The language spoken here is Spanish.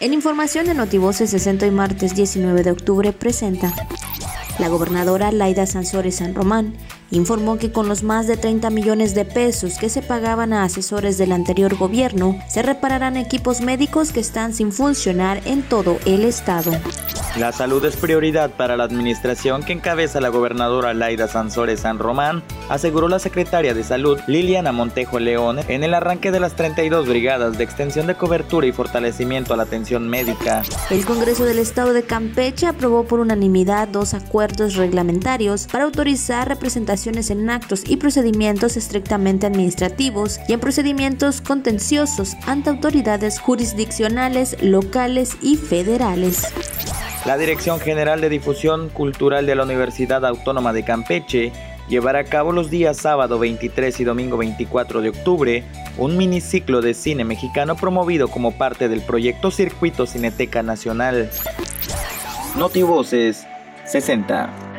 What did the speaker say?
En información de Notivoces 60 y martes 19 de octubre presenta la gobernadora Laida Sansores San Román informó que con los más de 30 millones de pesos que se pagaban a asesores del anterior gobierno, se repararán equipos médicos que están sin funcionar en todo el estado. La salud es prioridad para la administración que encabeza la gobernadora Laida Sansores San Román, aseguró la secretaria de Salud Liliana Montejo León en el arranque de las 32 brigadas de extensión de cobertura y fortalecimiento a la atención médica. El Congreso del Estado de Campeche aprobó por unanimidad dos acuerdos reglamentarios para autorizar representaciones en actos y procedimientos estrictamente administrativos y en procedimientos contenciosos ante autoridades jurisdiccionales, locales y federales. La Dirección General de Difusión Cultural de la Universidad Autónoma de Campeche llevará a cabo los días sábado 23 y domingo 24 de octubre un miniciclo de cine mexicano promovido como parte del proyecto Circuito Cineteca Nacional. Notivoces 60